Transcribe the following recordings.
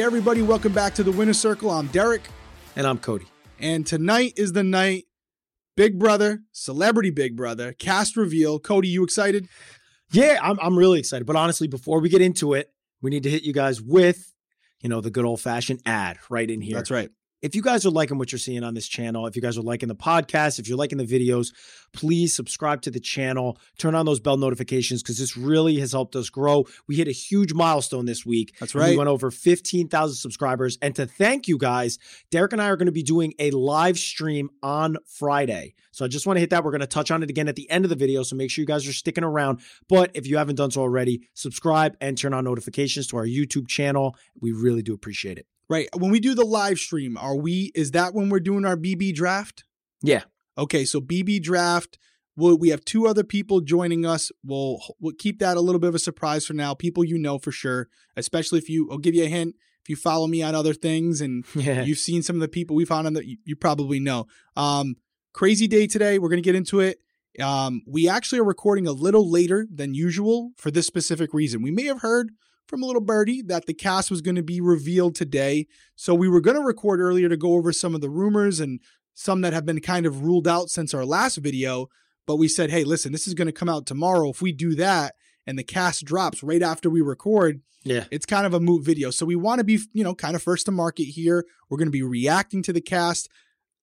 Hey, everybody, welcome back to the Winner Circle. I'm Derrick. And I'm Cody. And tonight is the night Big Brother, Celebrity Big Brother, cast reveal. Cody, you excited? Yeah, I'm, I'm really excited. But honestly, before we get into it, we need to hit you guys with, you know, the good old fashioned ad right in here. That's right if you guys are liking what you're seeing on this channel, if you guys are liking the podcast, if you're liking the videos, please subscribe to the channel, turn on those bell notifications because this really has helped us grow. We hit a huge milestone this week. That's right. We went over 15,000 subscribers. And to thank you guys, Derrick and I are going to be doing a live stream on Friday. So I just want to hit that. We're going to touch on it again at the end of the video. So make sure you guys are sticking around. But if you haven't done so already, subscribe and turn on notifications to our YouTube channel. We really do appreciate it. Right. When we do the live stream, are we, is that when we're doing our BB draft? Yeah. Okay. So BB draft, we'll, we have two other people joining us. We'll, we'll keep that a little bit of a surprise for now. People you know for sure, especially if you, I'll give you a hint. If you follow me on other things and yeah. you've seen some of the people we found on the, you, you probably know. Um, crazy day today. We're going to get into it. Um, we actually are recording a little later than usual for this specific reason. We may have heard from a little birdie that the cast was going to be revealed today. So we were going to record earlier to go over some of the rumors and some that have been kind of ruled out since our last video. But we said, hey, listen, this is going to come out tomorrow. If we do that and the cast drops right after we record, yeah, it's kind of a moot video. So we want to be, you know, kind of first to market here. We're going to be reacting to the cast.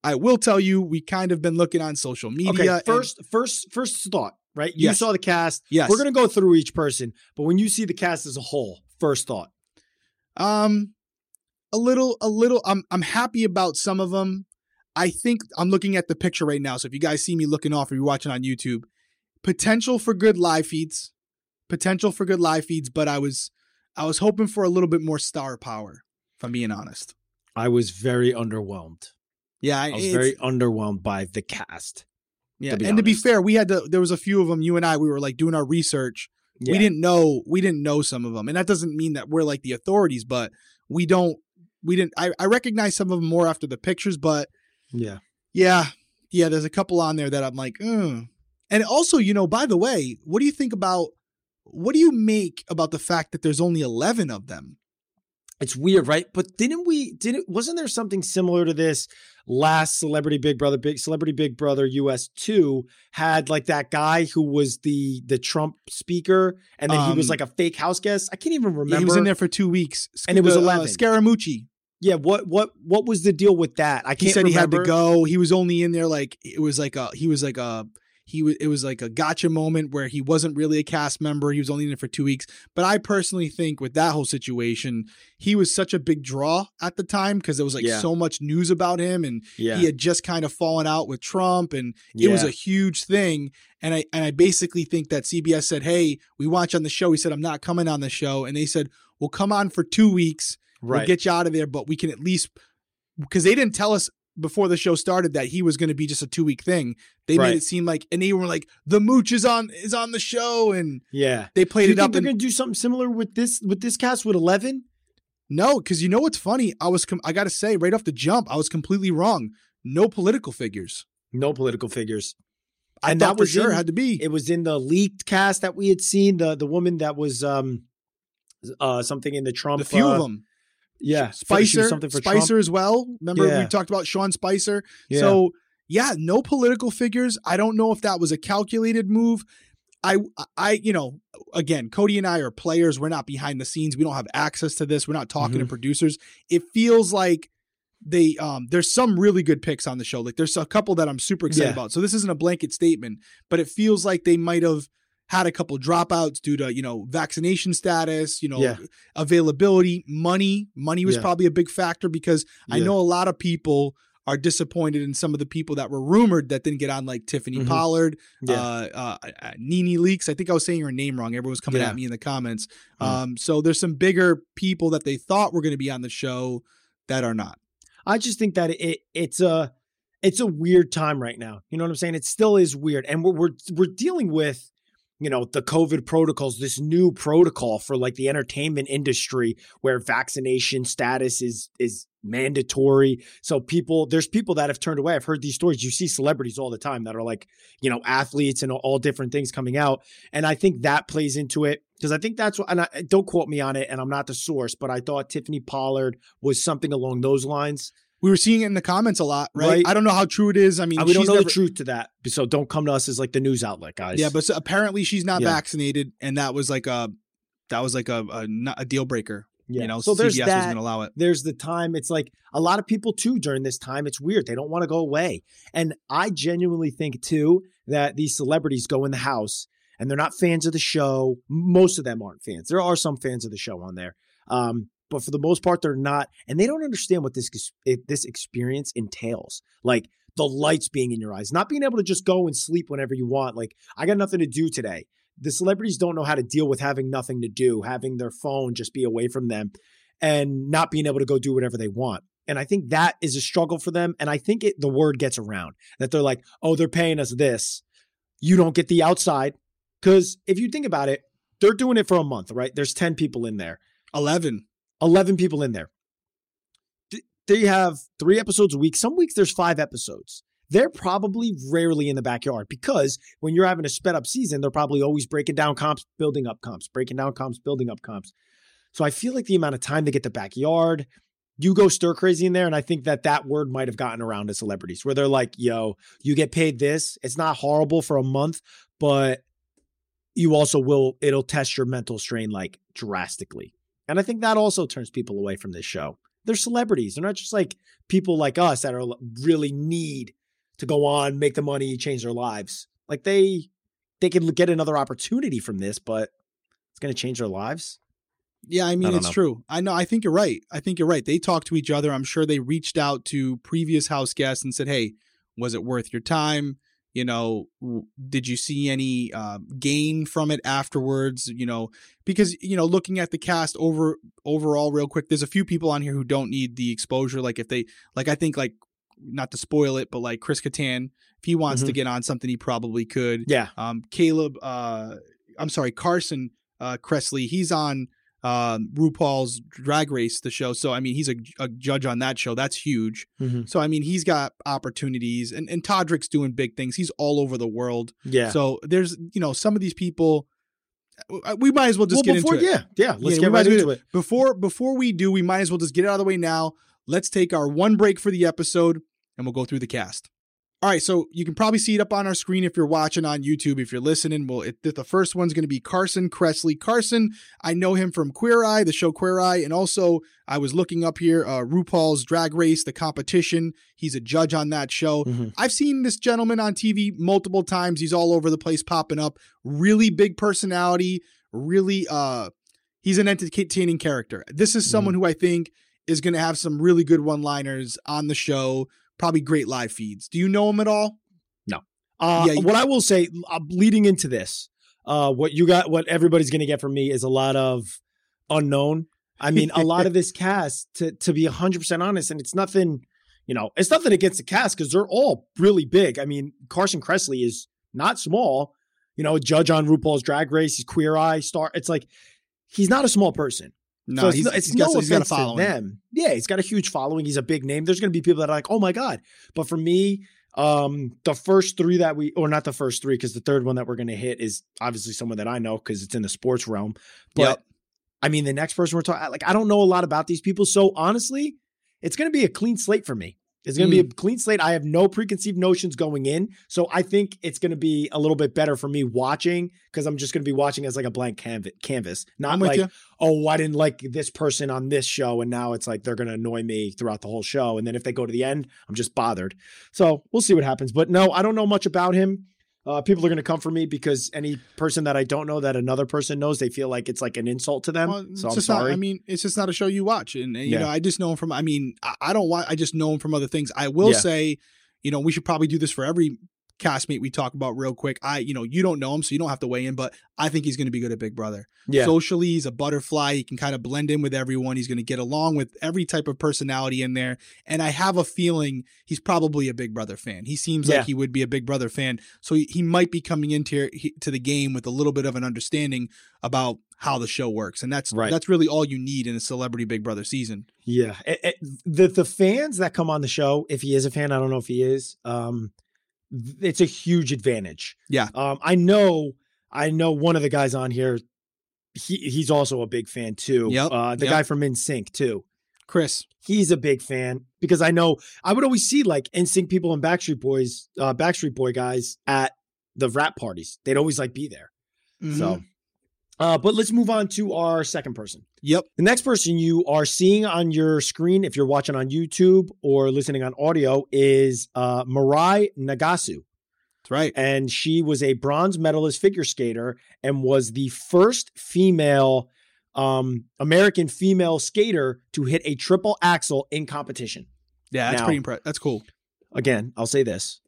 I will tell you, we kind of been looking on social media. Okay, first, and- first, first thought right? You yes. saw the cast. Yes. We're going to go through each person, but when you see the cast as a whole, first thought. Um a little a little I'm I'm happy about some of them. I think I'm looking at the picture right now. So if you guys see me looking off or you're watching on YouTube, potential for good live feeds. Potential for good live feeds, but I was I was hoping for a little bit more star power, if I'm being honest. I was very underwhelmed. Yeah, I was very underwhelmed by the cast. Yeah, to and honest. to be fair, we had to. There was a few of them. You and I, we were like doing our research. Yeah. We didn't know. We didn't know some of them, and that doesn't mean that we're like the authorities, but we don't. We didn't. I, I recognize some of them more after the pictures, but yeah, yeah, yeah. There's a couple on there that I'm like, Ugh. and also, you know, by the way, what do you think about? What do you make about the fact that there's only eleven of them? It's weird, right? But didn't we didn't wasn't there something similar to this last Celebrity Big Brother Big Celebrity Big Brother US 2 had like that guy who was the the Trump speaker and then um, he was um, like a fake house guest. I can't even remember. Yeah, he was in there for 2 weeks. And it was 11. Uh, Scaramucci. Yeah, what what what was the deal with that? I can't He said remember. he had to go. He was only in there like it was like a he was like a he was it was like a gotcha moment where he wasn't really a cast member. He was only in it for two weeks. But I personally think with that whole situation, he was such a big draw at the time because there was like yeah. so much news about him, and yeah. he had just kind of fallen out with Trump, and it yeah. was a huge thing. And I and I basically think that CBS said, "Hey, we watch on the show." He said, "I'm not coming on the show," and they said, "We'll come on for two weeks. Right. We'll get you out of there, but we can at least." Because they didn't tell us before the show started that he was going to be just a two week thing. They right. made it seem like, and they were like, the mooch is on is on the show, and yeah, they played do it up. They're going to do something similar with this with this cast with eleven. No, because you know what's funny? I was com- I got to say right off the jump, I was completely wrong. No political figures. No political figures. I and that was sure in, had to be. It was in the leaked cast that we had seen. The the woman that was um uh something in the Trump. A few uh, of them. Yeah, Spicer, something for Spicer Trump. as well. Remember yeah. we talked about Sean Spicer. Yeah. So yeah, no political figures. I don't know if that was a calculated move. I I you know again, Cody and I are players. We're not behind the scenes. We don't have access to this. We're not talking mm-hmm. to producers. It feels like they um there's some really good picks on the show. Like there's a couple that I'm super excited yeah. about. So this isn't a blanket statement, but it feels like they might have had a couple dropouts due to you know vaccination status you know yeah. availability money money was yeah. probably a big factor because yeah. i know a lot of people are disappointed in some of the people that were rumored that didn't get on like tiffany mm-hmm. pollard uh, uh, uh, nene leakes i think i was saying her name wrong everyone was coming at me in the comments mm. um, so there's some bigger people that they thought were going to be on the show that are not i just think that it it's a it's a weird time right now you know what i'm saying it still is weird and we're we're, we're dealing with you know the covid protocols this new protocol for like the entertainment industry where vaccination status is is mandatory. So people there's people that have turned away. I've heard these stories. You see celebrities all the time that are like you know athletes and all different things coming out and i think that plays into it because i think that's what and I, don't quote me on it and i'm not the source but i thought tiffany pollard was something along those lines we were seeing it in the comments a lot, right? Right. I don't know how true it is. I mean, we don't she's know never- the truth to that so don't come to us as like the news outlet guys Yeah, but so apparently she's not Yeah. vaccinated, and that was like a that was like a a, a deal breaker. yeah. You know, so CBS there's wasn't going to allow it. there's the time it's like a lot of people too during this time it's weird they don't want to go away and i genuinely think too that these celebrities go in the house and they're not fans of the show most of them aren't fans there are some fans of the show on there um, but for the most part they're not and they don't understand what this this experience entails like the lights being in your eyes not being able to just go and sleep whenever you want like i got nothing to do today the celebrities don't know how to deal with having nothing to do having their phone just be away from them and not being able to go do whatever they want. And I think that is a struggle for them. And I think it, the word gets around that they're like, oh, they're paying us this. You don't get the outside. Because if you think about it, they're doing it for a month, right? There's 10 people in there, Eleven. 11 people in there. They have three episodes a week. Some weeks there's five episodes. They're probably rarely in the backyard because when you're having a sped up season, they're probably always breaking down comps, building up comps, breaking down comps, building up comps. So I feel like the amount of time they get the backyard, you go stir crazy in there. And I think that that word might have gotten around to celebrities where they're like, yo, you get paid this. It's not horrible for a month, but you also will, it'll test your mental strain like drastically. And I think that also turns people away from this show. They're celebrities. They're not just like people like us that are really need to go on, make the money, change their lives. Like they, they can get another opportunity from this, but it's going to change their lives. Yeah, I mean don't it's know. true. I know. I think you're right. I think you're right. They talk to each other. I'm sure they reached out to previous house guests and said, "Hey, was it worth your time? You know, w- did you see any uh, gain from it afterwards? You know, because you know, looking at the cast over overall, real quick, there's a few people on here who don't need the exposure. Like if they, like I think, like not to spoil it, but like Chris Kattan, if he wants to Mhm. get on something, he probably could. Yeah. Um, Caleb, uh, I'm sorry, Carson uh, Kressley, he's on um, RuPaul's Drag Race, the show. So I mean, he's a, a judge on that show. That's huge. So I mean, he's got opportunities, and and Todrick's doing big things. He's all over the world. Yeah. So there's you know some of these people. uh, We might as well just well, get before, into it yeah, yeah. Let's Yeah, get right into do it. before before we do. We might as well just get it out of the way now. Let's take our one break for the episode, and we'll go through the cast. All right, so you can probably see it up on our screen if you're watching on YouTube. If you're listening, well, it, the first one's going to be Carson Kressley. Carson, I know him from Queer Eye, the show Queer Eye, and also I was looking up here uh, RuPaul's Drag Race, the competition. He's a judge on that show. Mhm. I've seen this gentleman on TV multiple times. He's all over the place, popping up. Really big personality. Really, uh, he's an entertaining character. This is someone who I think is going to have some really good one-liners on the show. Probably great live feeds. Do you know him at all? No. Uh, Yeah, you- what I will say, uh, leading into this, uh, what you got, what everybody's going to get from me is a lot of unknown. I mean, a lot of this cast, to to be hundred percent honest, and it's nothing, you know, it's nothing against the cast because they're all really big. I mean, Carson Kressley is not small. You know, judge on RuPaul's Drag Race, he's Queer Eye star. It's like he's not a small person. No, so it's, he's, no, it's he's no got, he's got a offense to following. them. Yeah, he's got a huge following. He's a big name. There's going to be people that are like, oh my god. But for me, um, the first three that we, or not the first three, because the third one that we're going to hit is obviously someone that I know because it's in the sports realm. But Yep. I mean, the next person we're talking, like, I don't know a lot about these people. So honestly, it's going to be a clean slate for me. It's going to be a hmm. clean slate. I have no preconceived notions going in. So I think it's going to be a little bit better for me watching because I'm just going to be watching as like a blank canvas, canvas not I'm like, you. oh, I didn't like this person on this show. And now it's like they're going to annoy me throughout the whole show. And then if they go to the end, I'm just bothered. So we'll see what happens. But no, I don't know much about him. Uh, people are going to come for me because any person that I don't know that another person knows, they feel like it's like an insult to them. Well, it's so I'm just not- sorry. I mean, it's just not a show you watch, and, and, you Yeah. know, I just know him from. I mean, I, I don't want. I just know him from other things. I will Yeah. say, you know, we should probably do this for every castmate we talk about real quick. I, you know, you don't know him, so you don't have to weigh in, but I think he's going to be good at Big Brother. Yeah. Socially, he's a butterfly. He can kind of blend in with everyone. He's going to get along with every type of personality in there. And I have a feeling he's probably a Big Brother fan. He seems Yeah. like he would be a Big Brother fan. So he, he might be coming into he- to the game with a little bit of an understanding about how the show works. And that's Right. that's really all you need in a celebrity Big Brother season. Yeah, It- it- the the fans that come on the show, if he is a fan, I don't know if he is. Um, it's a huge advantage. Yeah. Um, I know, I know one of the guys on here. He he's also a big fan too. Yep, Uh, the yep. guy from NSYNC too. Chris, He's a big fan because I know I would always see like NSYNC people and Backstreet Boys, uh, Backstreet Boy guys at the wrap parties. They'd always like be there. Mm-hmm. So, uh, but let's move on to our second person. yep. The next person you are seeing on your screen, if you're watching on YouTube or listening on audio, is uh, Mirai Nagasu. That's right. And she was a bronze medalist figure skater and was the first female, um, American female skater to hit a triple axel in competition. Yeah, that's Now- pretty impressive. That's cool. Again, I'll say this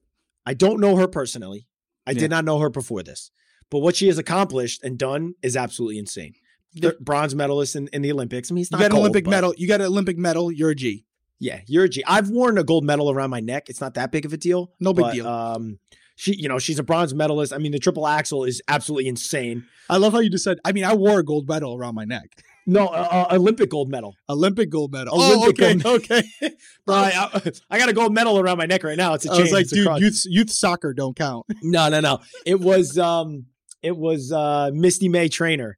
I don't know her personally. I Yeah. did not know her before this. But what she has accomplished and done is absolutely insane. The bronze medalist in, in the Olympics. I mean, it's You not got an gold, Olympic but- medal. You got an Olympic medal. You're a G. Yeah, you're a G. I've worn a gold medal around my neck. It's not that big of a deal. No big but, deal. Um, she, you know, she's a bronze medalist. I mean, the triple axel is absolutely insane. I love how you just said. I mean, I wore a gold medal around my neck. No, uh, uh, Olympic gold medal. Olympic gold medal. Olympic oh, okay, gold okay. Bro, I, I- I got a gold medal around my neck right now. It's a I chain. was like, dude, youth youth soccer don't count. no, no, no. It was, um, it was uh, Misty May-Treanor.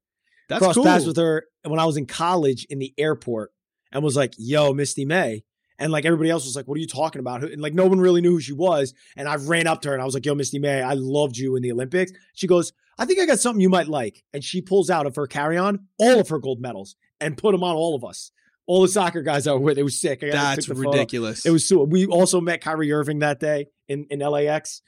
That's Crossed cool. paths with her when I was in college in the airport, and was like, "Yo, Misty May." And like everybody else was like, "What are you talking about?" And like no one really knew who she was. And I ran up to her and I was like, "Yo, Misty May, I loved you in the Olympics." She goes, "I think I got something you might like." And she pulls out of her carry-on all of her gold medals and put them on all of us. All the soccer guys I were with. It was sick. I That's the photo. ridiculous. It was so. We also met Kyrie Irving that day in in LAX.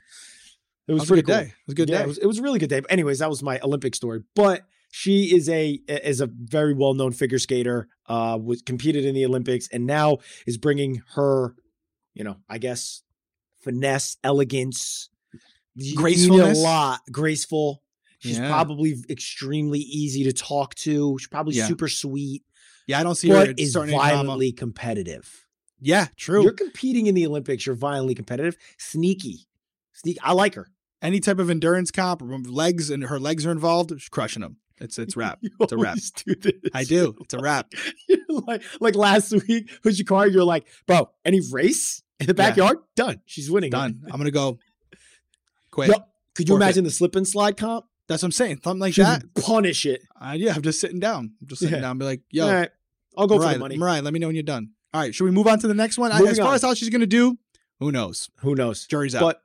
It was, was a pretty good cool. day. It was a good yeah, day. It was, it was a really good day. But anyways, that was my Olympic story. But she is a is a very well known figure skater. Uh, was competed in the Olympics and now is bringing her, you know, I guess finesse, elegance, you- you need Gracefulness? a lot, graceful. She's Yeah. probably extremely easy to talk to. She's probably Yeah. super sweet, yeah, I don't see her but is starting drama. violently competitive. Yeah, true. You're competing in the Olympics. You're violently competitive, sneaky, sneak. I like her. Any type of endurance comp, legs and her legs are involved. She's crushing them. It's it's rap. You It's a wrap. do. I do. It's a wrap. like like last week, who's your car? You're like, bro, any race in the Yeah. backyard? Done. She's winning. Done. I'm gonna go. Quit. Could you Forfeit. imagine the slip and slide comp? That's what I'm saying. Something like She that. punish it. Uh, yeah, I'm just sitting down. I'm just sitting Yeah. down. and Be like, yo, All right, I'll go Mariah, for the money. Mariah, let me know when you're done. All right, should we move on to the next one? Moving as far on. as how she's gonna do, who knows? Who knows? Jury's out. But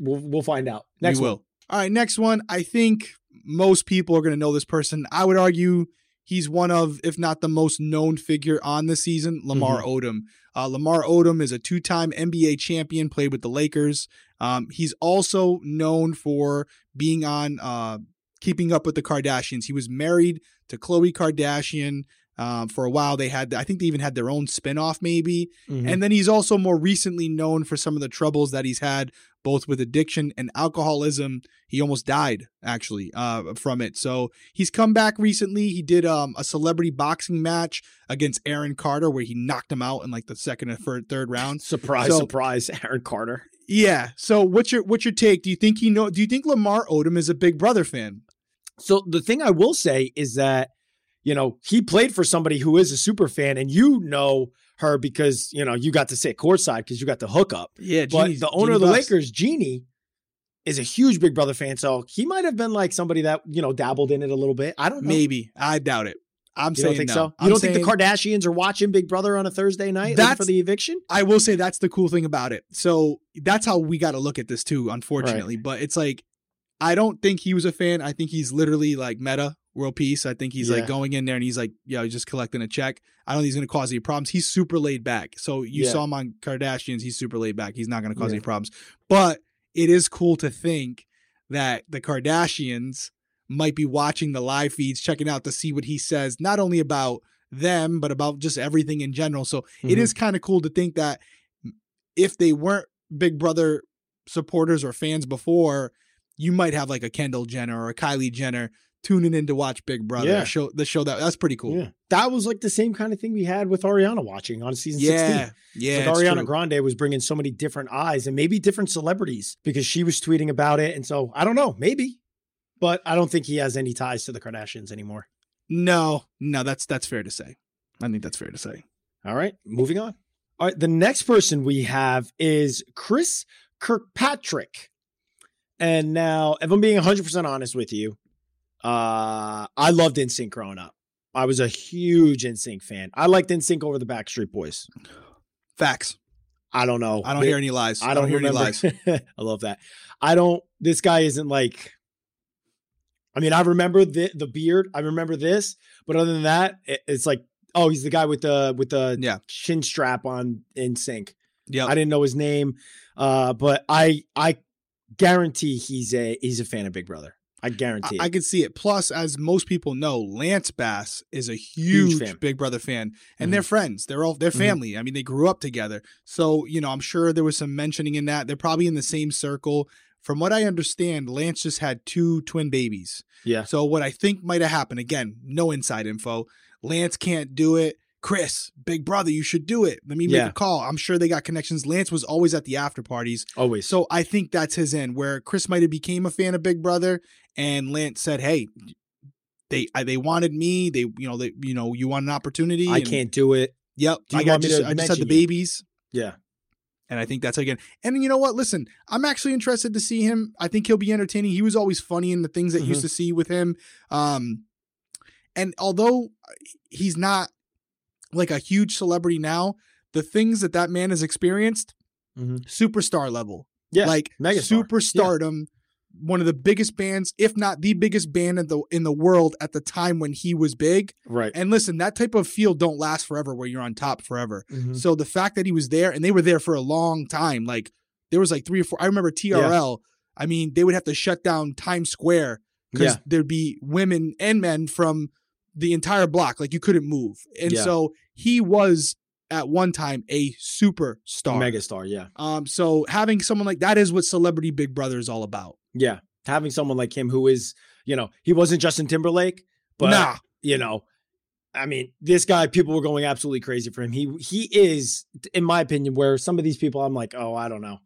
we'll we'll find out. Next we one. All right, next one. I think most people are going to know this person. I would argue he's one of, if not the most known figure on the season, Lamar Mm-hmm. Odom. Uh, Lamar Odom is a two time NBA champion, played with the Lakers. Um, he's also known for being on uh, Keeping Up with the Kardashians. He was married to Khloe Kardashian. Um, for a while, they had, I think they even had their own spinoff, maybe. Mhm. And then he's also more recently known for some of the troubles that he's had, both with addiction and alcoholism. He almost died actually uh, from it. So he's come back recently. He did um, a celebrity boxing match against Aaron Carter where he knocked him out in like the second and third, third round. surprise, So- surprise, Aaron Carter. Yeah. So what's your what's your take? Do you think he know? Do you think Lamar Odom is a Big Brother fan? So the thing I will say is that, you know, he played for somebody who is a super fan, and you know her because you know you got to sit courtside because you got the hookup. Yeah. But the owner of the Lakers, Jeanie, is a huge Big Brother fan, so he might have been like somebody that you know dabbled in it a little bit. I don't know. maybe I doubt it. I'm You saying don't think no. so? You I'm don't think the Kardashians are watching Big Brother on a Thursday night That's- for the eviction? I will say that's the cool thing about it. So that's how we got to look at this too, unfortunately. But it's like, I don't think he was a fan. I think he's literally like Metta world peace. I think he's Yeah. like going in there and he's like, yeah, he's just collecting a check. I don't think he's going to cause any problems. He's super laid back. So you Yeah. saw him on Kardashians. He's super laid back. He's not going to cause Yeah. any problems. But it is cool to think that the Kardashians might be watching the live feeds, checking out to see what he says, not only about them, but about just everything in general. So it Mhm. is kind of cool to think that if they weren't Big Brother supporters or fans before, you might have like a Kendall Jenner or a Kylie Jenner tuning in to watch Big Brother. Yeah. Show the show that that's pretty cool. Yeah. That was like the same kind of thing we had with Ariana watching on season 16. Yeah, yeah. like Ariana true. Grande was bringing so many different eyes and maybe different celebrities because she was tweeting about it. And so I don't know, maybe, but I don't think he has any ties to the Kardashians anymore. No, no, that's that's fair to say. I think that's fair to say. All right, moving on. All right, the next person we have is Chris Kirkpatrick. And now, if I'm being 100% honest with you, uh, I loved NSYNC growing up. I was a huge NSYNC fan. I liked NSYNC over the Backstreet Boys. Facts. I don't know. I don't hear any lies. I don't, hear any lies. I love that. I don't. This guy isn't like. I mean, I remember the the beard. I remember this, but other than that, it, it's like, oh, he's the guy with the with the Yeah. chin strap on NSYNC. Yeah. I didn't know his name, uh, but I I guarantee he's a he's a fan of Big Brother. I guarantee. I, I could see it. Plus, as most people know, Lance Bass is a huge, fan. Big Brother fan, and Mhm. they're friends. They're all they're Mhm. family. I mean, they grew up together. So you know, I'm sure there was some mentioning in that. They're probably in the same circle. From what I understand, Lance just had two twin babies. yeah. So what I think might have happened again, no inside info. Lance can't do it. Chris, Big Brother, you should do it. Let me make Yeah. a call. I'm sure they got connections. Lance was always at the after parties. Always. So I think that's his end, where Chris might have became a fan of Big Brother, and Lance said, "Hey, they I, they wanted me. They you know they you know you want an opportunity. I can't do it. Yep. Do you I got just I just had the mention you? babies, Yeah. and I think that's again. And you know what? Listen, I'm actually interested to see him. I think he'll be entertaining. He was always funny in the things that you used to see with him. Um, and although he's not like a huge celebrity now, the things that that man has experienced, Mhm. superstar level. Yeah. like megastar. superstardom, one of the biggest bands, if not the biggest band in the in the world at the time when he was big. right. And listen, that type of field don't last forever where you're on top forever. Mhm. So the fact that he was there and they were there for a long time, like there was like three or four. I remember TRL. I mean, they would have to shut down Times Square because Yeah. there'd be women and men from the entire block. Like you couldn't move, and Yeah. so he was at one time a superstar. Megastar. Yeah. Um, so having someone like that is what Celebrity Big Brother is all about. Yeah. Having someone like him who is, you know, he wasn't Justin Timberlake, but nah, you know, I mean, this guy, people were going absolutely crazy for him. He he is, in my opinion, where some of these people, I'm like, oh, I don't know,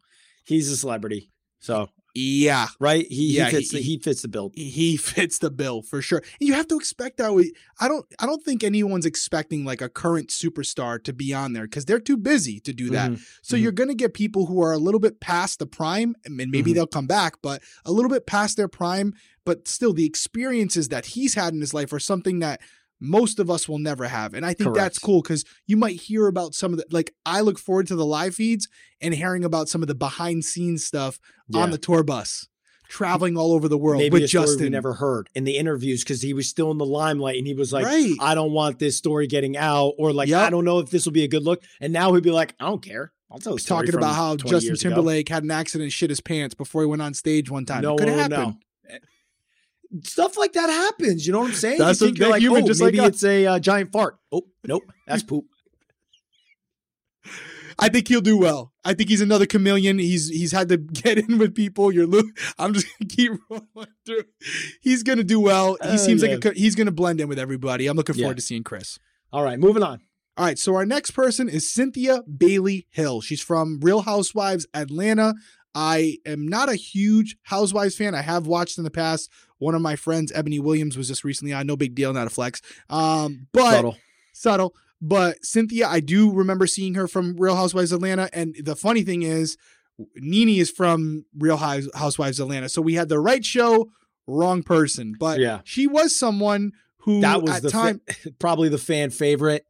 he's a celebrity, so yeah, right, he Yeah, he fits he- the, he fits the bill. he fits the bill for sure. And you have to expect that. We, I don't, I don't think anyone's expecting like a current superstar to be on there because they're too busy to do that. Mhm. So Mhm. you're going to get people who are a little bit past the prime, and maybe Mhm. they'll come back, but a little bit past their prime. But still, the experiences that he's had in his life are something that most of us will never have. And I think that's cool because you might hear about some of the, like, I look forward to the live feeds and hearing about some of the behind scenes stuff on the tour bus, traveling all over the world Maybe with a story Justin. we never heard in the interviews because he was still in the limelight and he was like, right. I don't want this story getting out, or like, Yep. I don't know if this will be a good look. And now he'd be like, I don't care. I'll tell talking about how Justin years ago." Timberlake had an accident and shit his pants before he went on stage one time. No Could one have know. Stuff like that happens. You know what I'm saying? That's you a think you're like, human oh, just maybe us. it's a uh, giant fart. Oh, nope, that's poop. I think he'll do well. I think he's another chameleon. He's he's had to get in with people. You're lo- I'm just gonna keep rolling through. He's gonna do well. He Oh, seems yeah. like a, he's gonna blend in with everybody. I'm looking Yeah. forward to seeing Chris. All right, moving on. All right, so our next person is Cynthia Bailey Hill. She's from Real Housewives Atlanta. I am not a huge Housewives fan. I have watched in the past. One of my friends, Ebony Williams, was just recently on. No big deal, not a flex. Um, but Subtle. subtle. But Cynthia, I do remember seeing her from Real Housewives Atlanta. And the funny thing is, Nene is from Real Housewives Atlanta. So we had the right show, wrong person. But Yeah. she was someone who That was at the time. fa- probably the fan favorite.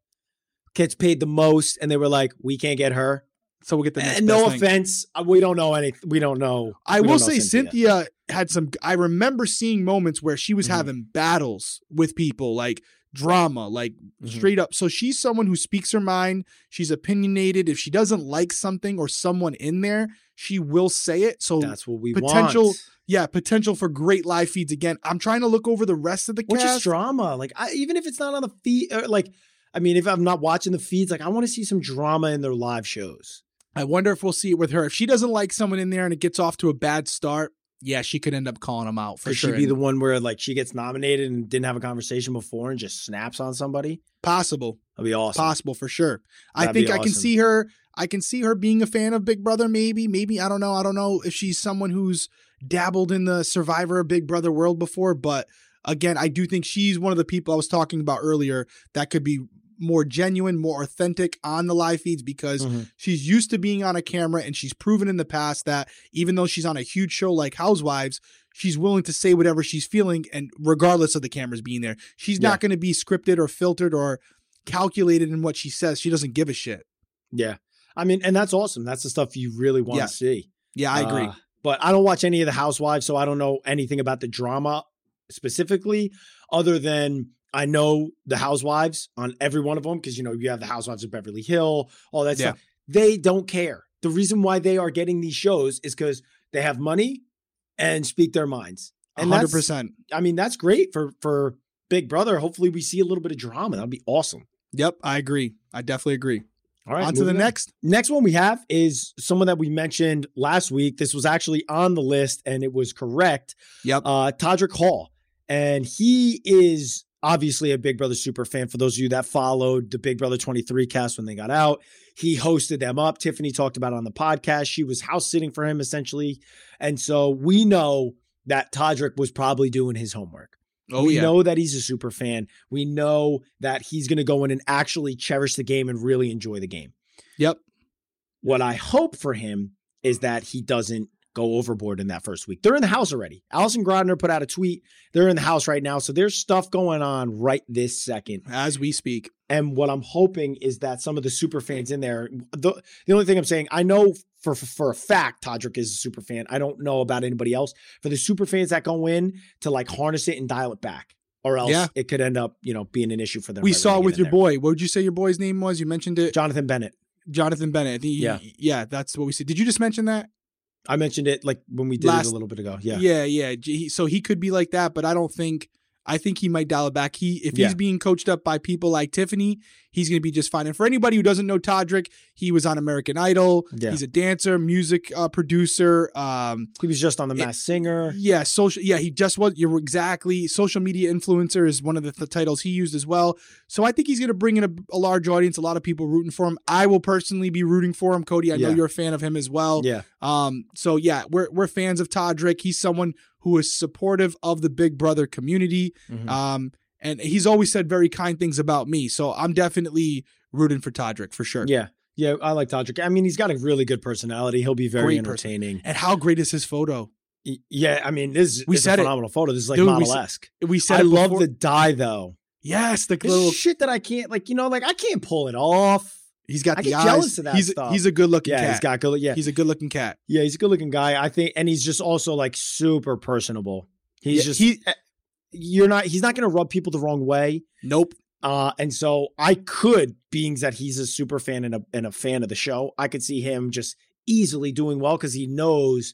Gets paid the most, and they were like, "We can't get her." so we'll get the next. And no thing. offense, uh, we don't know anything. We don't know. I will say Cynthia. Had some. I remember seeing moments where she was Mhm. having battles with people, like drama, like Mhm. straight up. So she's someone who speaks her mind. She's opinionated. If she doesn't like something or someone in there, she will say it. So That's what we potential want. yeah, potential for great live feeds again. I'm trying to look over the rest of the Which cast. is drama. Like, I, even if it's not on the feed, or like, I mean, if I'm not watching the feeds, like, I want to see some drama in their live shows. I wonder if we'll see it with her. If she doesn't like someone in there and it gets off to a bad start, yeah, she could end up calling him out for Could sure. she be the one where like she gets nominated and didn't have a conversation before and just snaps on somebody? possible, That'd be awesome. possible for sure. I That'd be think I can see her. I can see her being a fan of Big Brother. Maybe, maybe I don't know. I don't know if she's someone who's dabbled in the Survivor Big Brother world before, but again, I do think she's one of the people I was talking about earlier that could be more genuine, more authentic on the live feeds because Mhm. she's used to being on a camera and she's proven in the past that even though she's on a huge show like Housewives, she's willing to say whatever she's feeling and regardless of the cameras being there. She's Yeah. not going to be scripted or filtered or calculated in what she says. She doesn't give a shit. Yeah. I mean, and that's awesome. That's the stuff you really want Yeah. to see. Yeah, I agree. Uh, but I don't watch any of the Housewives, so I don't know anything about the drama specifically, other than I know the Housewives on every one of them because you know you have the Housewives of Beverly Hill, all that Yeah. stuff. They don't care. The reason why they are getting these shows is because they have money and speak their minds. And 100%. I mean, that's great for for Big Brother. Hopefully, we see a little bit of drama. That'd be awesome. Yep, I agree. I definitely agree. All right, on to the moving next. Next one we have is someone that we mentioned last week. This was actually on the list and it was correct. Yep. Uh, Todrick Hall. And he is obviously a Big Brother super fan. For those of you that followed the Big Brother 23 cast when they got out, he hosted them up. Tiffany talked about it on the podcast. She was house sitting for him essentially. And so we know that Todrick was probably doing his homework. oh we yeah. know that he's a super fan. We know that he's going to go in and actually cherish the game and really enjoy the game. Yep. What I hope for him is that he doesn't go overboard in that first week. They're in the house already. Allison Grodner put out a tweet. They're in the house right now. So there's stuff going on right this second. As we speak. And what I'm hoping is that some of the super fans in there, the, the only thing I'm saying, I know for, for, for a fact Todrick is a super fan. I don't know about anybody else. For the super fans that go in to like harness it and dial it back, or else Yeah. it could end up, you know, being an issue for them. We right saw when it they with your there. boy. What would you say your boy's name was? You mentioned it. Jonathan Bennett. Jonathan Bennett. He- Yeah. yeah, that's what we said. Did you just mention that? I mentioned it like when we did it a little bit ago. Yeah. Yeah, yeah. So he could be like that, but I don't think. I think he might dial it back. He if Yeah. he's being coached up by people like Tiffany, he's going to be just fine. And for anybody who doesn't know Todrick, he was on American Idol. Yeah. He's a dancer, music uh, producer. Um, He was just on The It- Masked Singer. yeah, social. Yeah, he just was. You're exactly. Social media influencer is one of the th- titles he used as well. So I think he's going to bring in a, a large audience. A lot of people rooting for him. I will personally be rooting for him, Cody. I know you're a fan of him as well. Yeah. Um, so yeah, we're we're fans of Todrick. He's someone who is supportive of the Big Brother community. Mhm. Um, and he's always said very kind things about me. So I'm definitely rooting for Todrick for sure. Yeah. Yeah. I like Todrick. I mean, he's got a really good personality. He'll be very Great person. entertaining. And how great is his photo? Yeah. I mean, this We is said a it. phenomenal photo. This is like Dude, model esque. We said I love before- the dye though. yes, the little. shit that I can't like, you know, like I can't pull it off. He's got I the get eyes. jealous of that he's stuff. he's a good looking Yeah, cat. he's got good. Yeah, He's a good looking cat. yeah, he's a good looking guy. I think, and he's just also like super personable. He's Yeah, just he- eh, you're not. He's not going to rub people the wrong way. Nope. Uh, and so I could, being that he's a super fan and a and a fan of the show, I could see him just easily doing well because he knows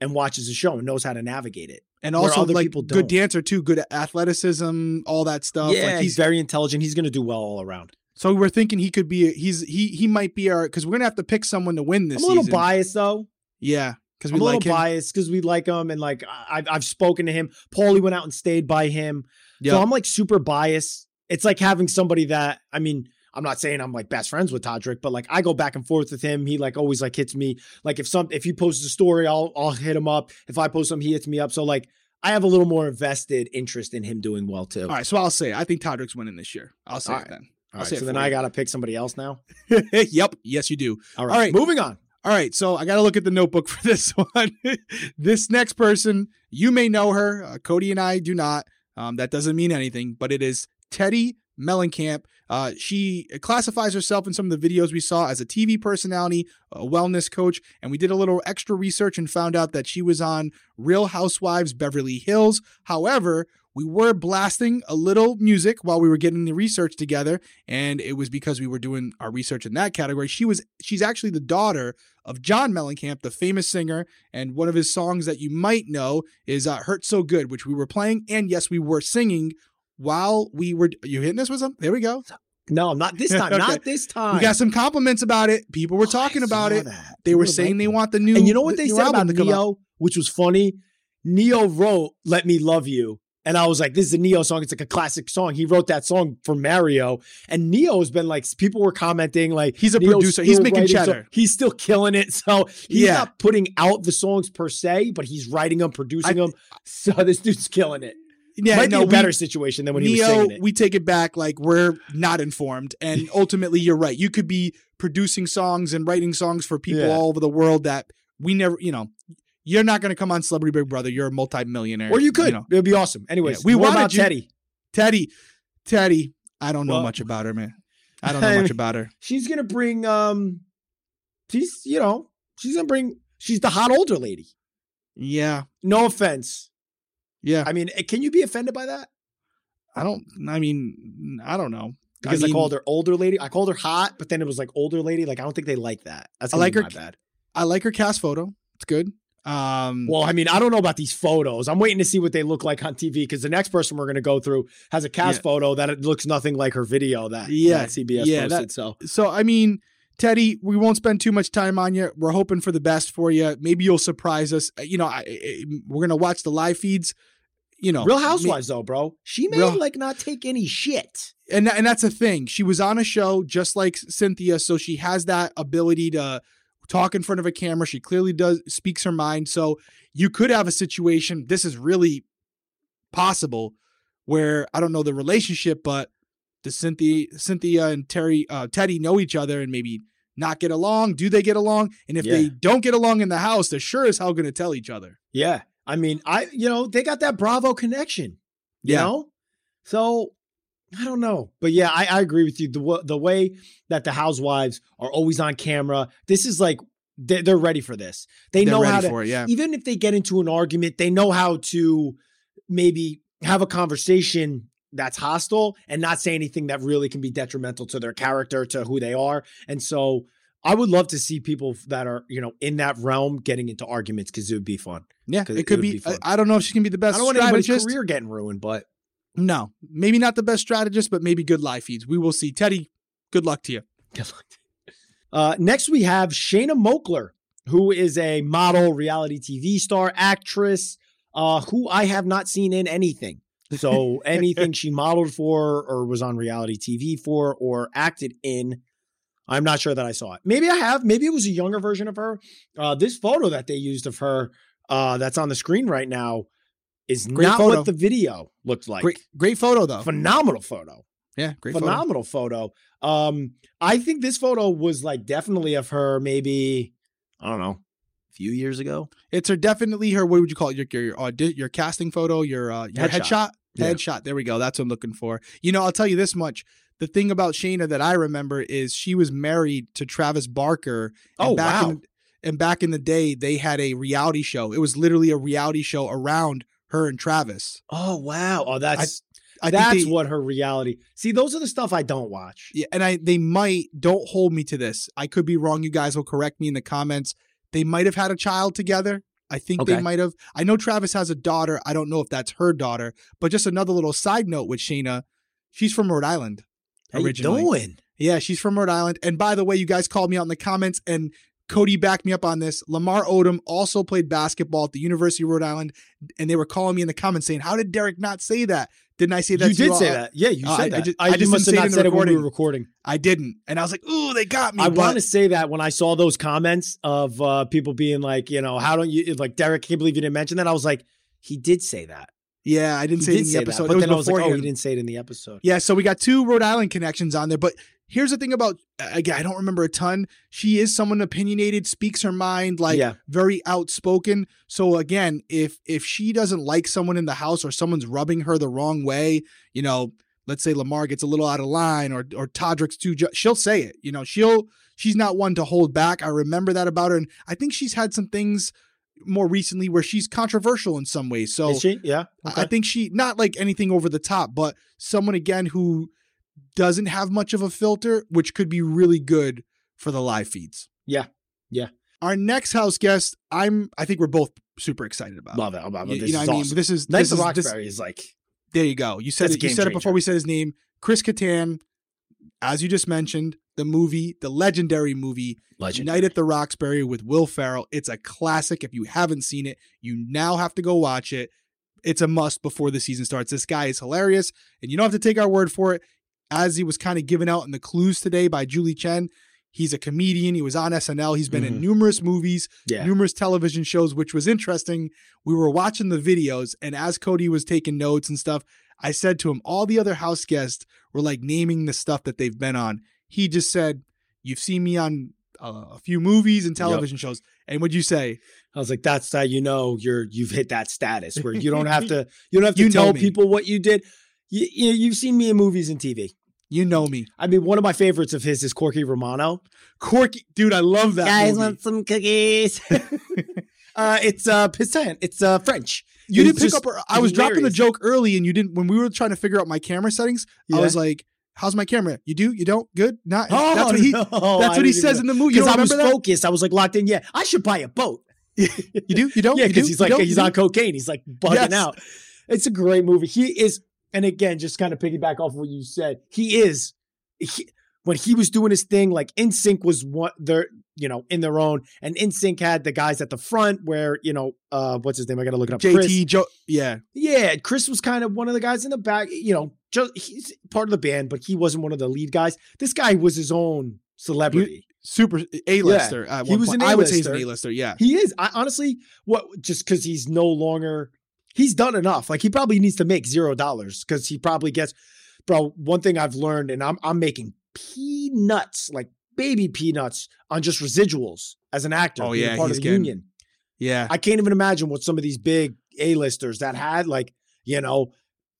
and watches the show and knows how to navigate it. And also other like people good don't. dancer too, good athleticism, all that stuff. yeah, like he's he's very intelligent. He's going to do well all around. So we're thinking he could be he's he he might be our because we're gonna have to pick someone to win this I'm a little season. biased though. Yeah, because we I'm a like little him. biased because we like him and like I've I've spoken to him. Paulie went out and stayed by him. Yeah. So I'm like super biased. It's like having somebody that I mean, I'm not saying I'm like best friends with Todrick, but like I go back and forth with him. He like always like hits me. Like if some if he posts a story, I'll I'll hit him up. If I post something, he hits me up. So like I have a little more invested interest in him doing well too. All right, so I'll say I think Todrick's winning this year. I'll say right. then. All right, so then I gotta pick somebody else now. yep. Yes, you do. All right. All right. Moving on. All right, so I got to look at the notebook for this one. this next person, you may know her. Uh, Cody and I do not. Um, that doesn't mean anything, but it is Teddi Mellencamp. Uh, she classifies herself in some of the videos we saw as a TV personality, a wellness coach, and we did a little extra research and found out that she was on Real Housewives Beverly Hills. However, we were blasting a little music while we were getting the research together, and it was because we were doing our research in that category. She was she's actually the daughter of John Mellencamp, the famous singer, and one of his songs that you might know is uh, "Hurt So Good," which we were playing, and yes, we were singing while we were. You hitting this with some? There we go. No, not this time. Okay. Not this time. We got some compliments about it. People were Oh, talking about it. that. They were saying they want the new. And you know what the they said about to come out. Ne-Yo, which was funny. Ne-Yo wrote "Let Me Love You," and I was like, "This is a Ne-Yo song. It's like a classic song." He wrote that song for Mario, and Ne-Yo has been like, people were commenting like, He's a Ne-Yo's producer. He's making writing cheddar. so- he's still killing it. So he's Yeah. not putting out the songs per se, but he's writing them, producing I- them. So this dude's killing it. Yeah, Might no, be a we- better situation than when he was singing it. we take it back. Like we're not informed, and ultimately, you're right. You could be producing songs and writing songs for people Yeah. all over the world that we never. You know, you're not going to come on Celebrity Big Brother. You're a multimillionaire, or you could. know. It'd be awesome. Anyways, Yeah, we wanted about you- Teddi. Teddi, Teddi. I don't know Well- much about her, man. I don't know I much about her. She's gonna bring. Um, she's you know she's gonna bring. She's the hot older lady. Yeah, No offense. yeah. I mean, eh, can you be offended by that? I don't. I mean, I don't know. Because I, mean, called her older lady. I called her hot, but then it was like older lady. Like I don't think they like that. That's I like her- bad. I like her cast photo. It's good. Um, Well, I mean, I don't know about these photos. I'm waiting to see what they look like on TV because the next person we're going to go through has a cast Yeah. photo that it looks nothing like her video that, Yeah. that CBS Yeah, posted. that- so so I mean, Teddi, we won't spend too much time on you. We're hoping for the best for you. Maybe you'll surprise us. Uh, You know, I, I, we're gonna watch the live feeds. You know, Real me- Housewives though, bro, she may Real- like not take any shit. and and that's a thing. She was on a show just like Cynthia, so she has that ability to talk in front of a camera. She clearly does speaks her mind. So you could have a situation. This is really possible where I don't know the relationship, but does Cynthia Cynthia and Terry uh, Teddi know each other and maybe not get along? Do they get along? And if Yeah. they don't get along in the house, they're sure as hell going to tell each other. Yeah, I mean, I you know they got that Bravo connection. You Yeah. know, so I don't know, but yeah, I, I agree with you. The the way that the housewives are always on camera, this is like they're, they're ready for this. They They're know how to it. Yeah. even if they get into an argument, they know how to maybe have a conversation that's hostile and not say anything that really can be detrimental to their character, to who they are. And so I would love to see people that are, you know, in that realm getting into arguments because it would be fun. Yeah, It it could would be. be. I, I don't know if she can be the best I don't want anybody's career getting ruined, but No, maybe not the best strategist, but maybe good live feeds. We will see. Teddi, good luck to you. Good luck. Uh, next, we have Shanna Moakler, who is a model, reality TV star, actress, uh, who I have not seen in anything. So anything she modeled for, or was on reality TV for, or acted in, I'm not sure that I saw it. Maybe I have. Maybe it was a younger version of her. Uh, this photo that they used of her, uh, that's on the screen right now, is Great not photo. what the video looked like. great, great photo though. Phenomenal photo Yeah, great phenomenal photo. Um, I think this photo was like definitely of her, maybe I don't know, a few years ago. It's her definitely her. What would you call it? Your your audi- your casting photo, your uh, your Headshot. headshot, Yeah. headshot. There we go. That's what I'm looking for. You know, I'll tell you this much. The thing about Shanna that I remember is she was married to Travis Barker. Oh, back wow. In, and back in the day, they had a reality show. It was literally a reality show around her and Travis. Oh wow! Oh, that's I that's think they, what her reality. See, those are the stuff I don't watch. Yeah, and I they might don't hold me to this. I could be wrong. You guys will correct me in the comments. They might have had a child together. I think they might have. I know Travis has a daughter. I don't know if that's her daughter. But just another little side note with Shanna, she's from Rhode Island. How you originally. doing? Yeah, she's from Rhode Island. And by the way, you guys called me out in the comments, and Cody backed me up on this. Lamar Odom also played basketball at the University of Rhode Island, and they were calling me in the comments saying, "How did Derrick not say that? Didn't I say that?" you did all?" say that. Yeah, you Uh, said I- I that. just- I, I just must didn't have it not in said it when we were recording. I didn't, and I was like, "Ooh, they got me." I want to say that when I saw those comments of uh, people being like, you know, how don't you like Derrick? Can't believe you didn't mention that. I was like, he did say that. Yeah, I didn't He say it in the episode. that, but it was then I was like, oh, he didn't say it in the episode. Yeah, so we got two Rhode Island connections on there, but here's the thing about again, I don't remember a ton. She is someone opinionated, speaks her mind, like yeah, very outspoken. So again, if if she doesn't like someone in the house or someone's rubbing her the wrong way, you know, let's say Lamar gets a little out of line or or Todrick's too, ju- she'll say it. You know, she'll she's not one to hold back. I remember that about her, and I think she's had some things more recently where she's controversial in some ways. So is she? Yeah, I- I think she not like anything over the top, but someone again who doesn't have much of a filter, which could be really good for the live feeds. Yeah. Yeah. Our next house guest, I'm I think we're both super excited about. love it. Oh, love it. You, This you know is what I mean? This is Knights this of is Roxbury this, is like there you go. You said it, you said it before we said his name. Chris Kattan. as you just mentioned, the movie, the legendary movie, Legend. Night at the Roxbury with Will Ferrell. It's a classic. If you haven't seen it, you now have to go watch it. It's a must before the season starts. This guy is hilarious, and you don't have to take our word for it. As he was kind of given out in the clues today by Julie Chen, he's a comedian. He was on SNL. He's been in Mhm. numerous movies, Yeah. numerous television shows, which was interesting. We were watching the videos, and as Cody was taking notes and stuff, I said to him, all the other house guests were like naming the stuff that they've been on. He just said, You've seen me on uh, a few movies and television shows. And what'd you say? I was like, that's how you know you're you've hit that status where you don't have to you don't have to You tell people what you did. You, you you've seen me in movies and TV. You know me. I mean, one of my favorites of his is Corky Romano. Corky, dude, I love that. Guys movie. Want some cookies? uh, it's uh, Pistan. It's uh, French. You It's didn't pick up. Our, I was dropping the joke early, and you didn't. When we were trying to figure out my camera settings, I was like, "How's my camera? You do? You don't? Good? Not? Oh, that's what he. no, that's what he says even in the movie. Because I was that? focused. I was like locked in. Yeah, I should buy a boat. You do? You don't? Yeah, because he's like he's on cocaine. He's like bugging Yes. out. It's a great movie. He is, and again, just kind of piggyback off what you said. He is. He, when he was doing his thing, like NSYNC was one their, you know, in their own, and NSYNC had the guys at the front where, you know, uh, what's his name? I gotta look it up. Chris. JT Joe. Yeah, Yeah, Chris was kind of one of the guys in the back, you know, just he's part of the band, but he wasn't one of the lead guys. This guy was his own celebrity. super A lister. at He was point. an I would say he's an A lister. Yeah. He is. I honestly, what just because he's no longer, he's done enough. Like he probably needs to make zero dollars because he probably gets, bro. One thing I've learned, and I'm I'm making peanuts, like baby peanuts, on just residuals as an actor. Oh, yeah, part he's of the getting- union. Yeah. I can't even imagine what some of these big A-listers that had like, you know,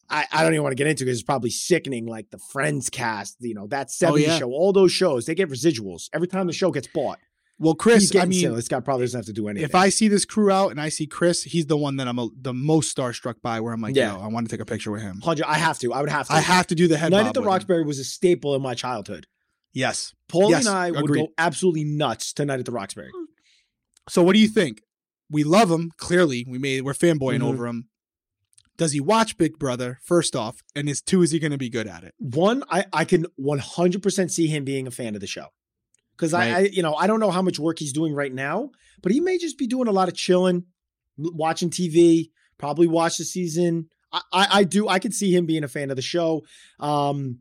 I, I don't even want to get into because it's probably sickening. Like the Friends cast, you know, that 70s Oh, yeah. show, all those shows, they get residuals every time the show gets bought. Well, Chris, I mean, this guy probably doesn't have to do anything. if I see this crew out and I see Chris, he's the one that I'm a, the most starstruck by. Where I'm like, Yeah. yo, I want to take a picture with him. hundred, I have to. I would have to. I have to do the head Night at the with him. Roxbury was a staple in my childhood. Yes. Paulie Yes, and I would go absolutely nuts tonight at the Roxbury. So what do you think? We love him. Clearly, we made we're fanboying Mhm. over him. Does he watch Big Brother first off? And is two, is he going to be good at it? One, I, I can 100% see him being a fan of the show. Because I, I, you know, I don't know how much work he's doing right now, but he may just be doing a lot of chilling, watching TV, probably watch the season. I, I, I do, I could see him being a fan of the show. Um,